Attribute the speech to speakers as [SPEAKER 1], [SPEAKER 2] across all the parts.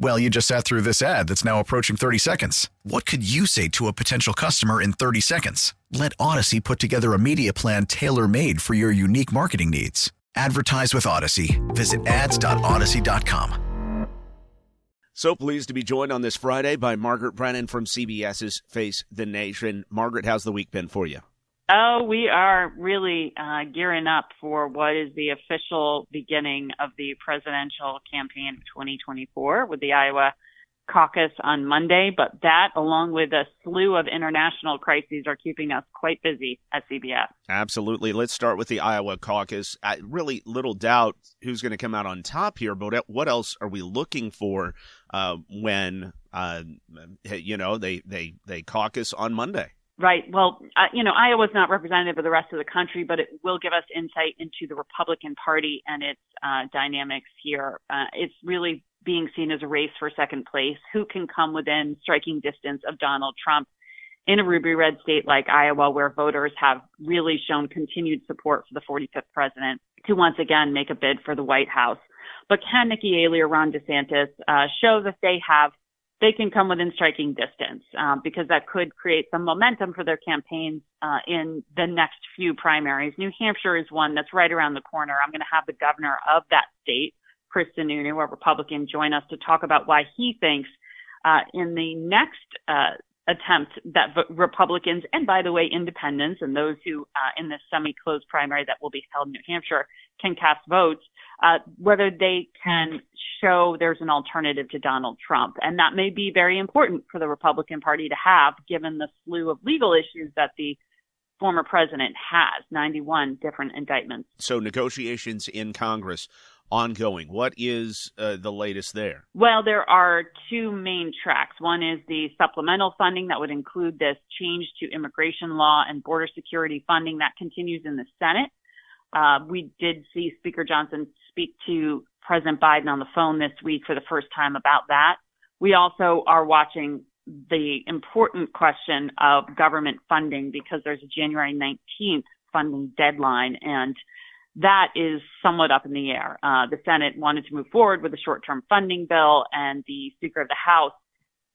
[SPEAKER 1] Well, you just sat through this ad that's now approaching 30 seconds. What could you say to a potential customer in 30 seconds? Let Audacy put together a media plan tailor made for your unique marketing needs. Advertise with Audacy. Visit ads.audacy.com.
[SPEAKER 2] So pleased to be joined on this Friday by Margaret Brennan from CBS's Face the Nation. Margaret, how's the week been for you?
[SPEAKER 3] Oh, we are really uh, gearing up for what is the official beginning of the presidential campaign of 2024 with the Iowa caucus on Monday. But that, along with a slew of international crises, are keeping us quite busy at CBS.
[SPEAKER 2] Absolutely. Let's start with the Iowa caucus. I, really little doubt who's going to come out on top here, but what else are we looking for uh, when, uh, you know, they, they, they caucus on Monday?
[SPEAKER 3] Right. Well, uh, you know, Iowa's not representative of the rest of the country, but it will give us insight into the Republican Party and its uh, dynamics here. Uh, it's really being seen as a race for second place. Who can come within striking distance of Donald Trump in a ruby red state like Iowa, where voters have really shown continued support for the 45th president to once again make a bid for the White House? But can Nikki Haley or Ron DeSantis uh, show that they have they can come within striking distance um, because that could create some momentum for their campaigns uh, in the next few primaries. New Hampshire is one that's right around the corner. I'm going to have the governor of that state, Chris Sununu, a Republican, join us to talk about why he thinks uh, in the next uh, attempt that Republicans and, by the way, independents and those who uh, in this semi-closed primary that will be held in New Hampshire can cast votes uh, whether they can show there's an alternative to Donald Trump. And that may be very important for the Republican Party to have, given the slew of legal issues that the former president has 91 different indictments.
[SPEAKER 2] So, negotiations in Congress ongoing. What is uh, the latest there?
[SPEAKER 3] Well, there are two main tracks. One is the supplemental funding that would include this change to immigration law and border security funding that continues in the Senate. Uh, we did see Speaker Johnson speak to President Biden on the phone this week for the first time about that. We also are watching the important question of government funding because there's a January 19th funding deadline and that is somewhat up in the air. Uh, the Senate wanted to move forward with a short-term funding bill and the Speaker of the House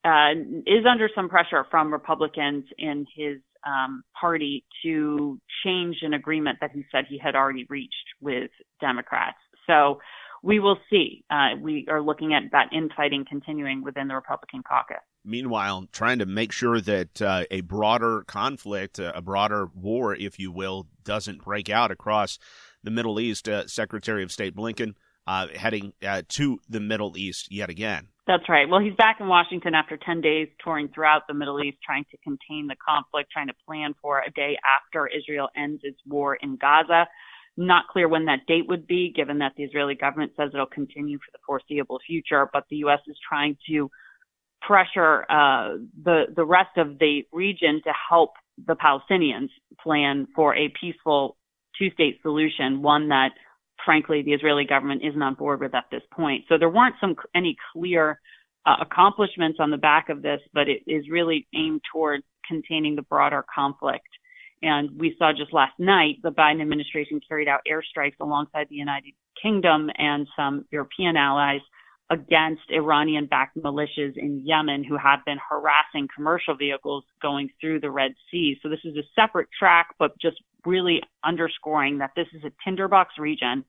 [SPEAKER 3] uh, is under some pressure from Republicans in his um, party to change an agreement that he said he had already reached with Democrats. So we will see. Uh, we are looking at that infighting continuing within the Republican caucus.
[SPEAKER 2] Meanwhile, trying to make sure that uh, a broader conflict, a broader war, if you will, doesn't break out across the Middle East. Uh, Secretary of State Blinken uh, heading uh, to the Middle East yet again.
[SPEAKER 3] That's right. Well, he's back in Washington after 10 days touring throughout the Middle East, trying to contain the conflict, trying to plan for a day after Israel ends its war in Gaza. Not clear when that date would be, given that the Israeli government says it'll continue for the foreseeable future, but the U.S. is trying to pressure uh, the the rest of the region to help the Palestinians plan for a peaceful two-state solution, one that frankly, the Israeli government isn't on board with at this point. So there weren't some any clear uh, accomplishments on the back of this, but it is really aimed toward containing the broader conflict. And we saw just last night the Biden administration carried out airstrikes alongside the United Kingdom and some European allies against Iranian backed militias in Yemen who have been harassing commercial vehicles going through the Red Sea. So this is a separate track, but just really underscoring that this is a tinderbox region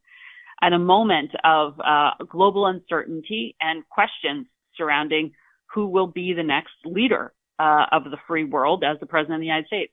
[SPEAKER 3] at a moment of uh, global uncertainty and questions surrounding who will be the next leader uh, of the free world as the president of the United States.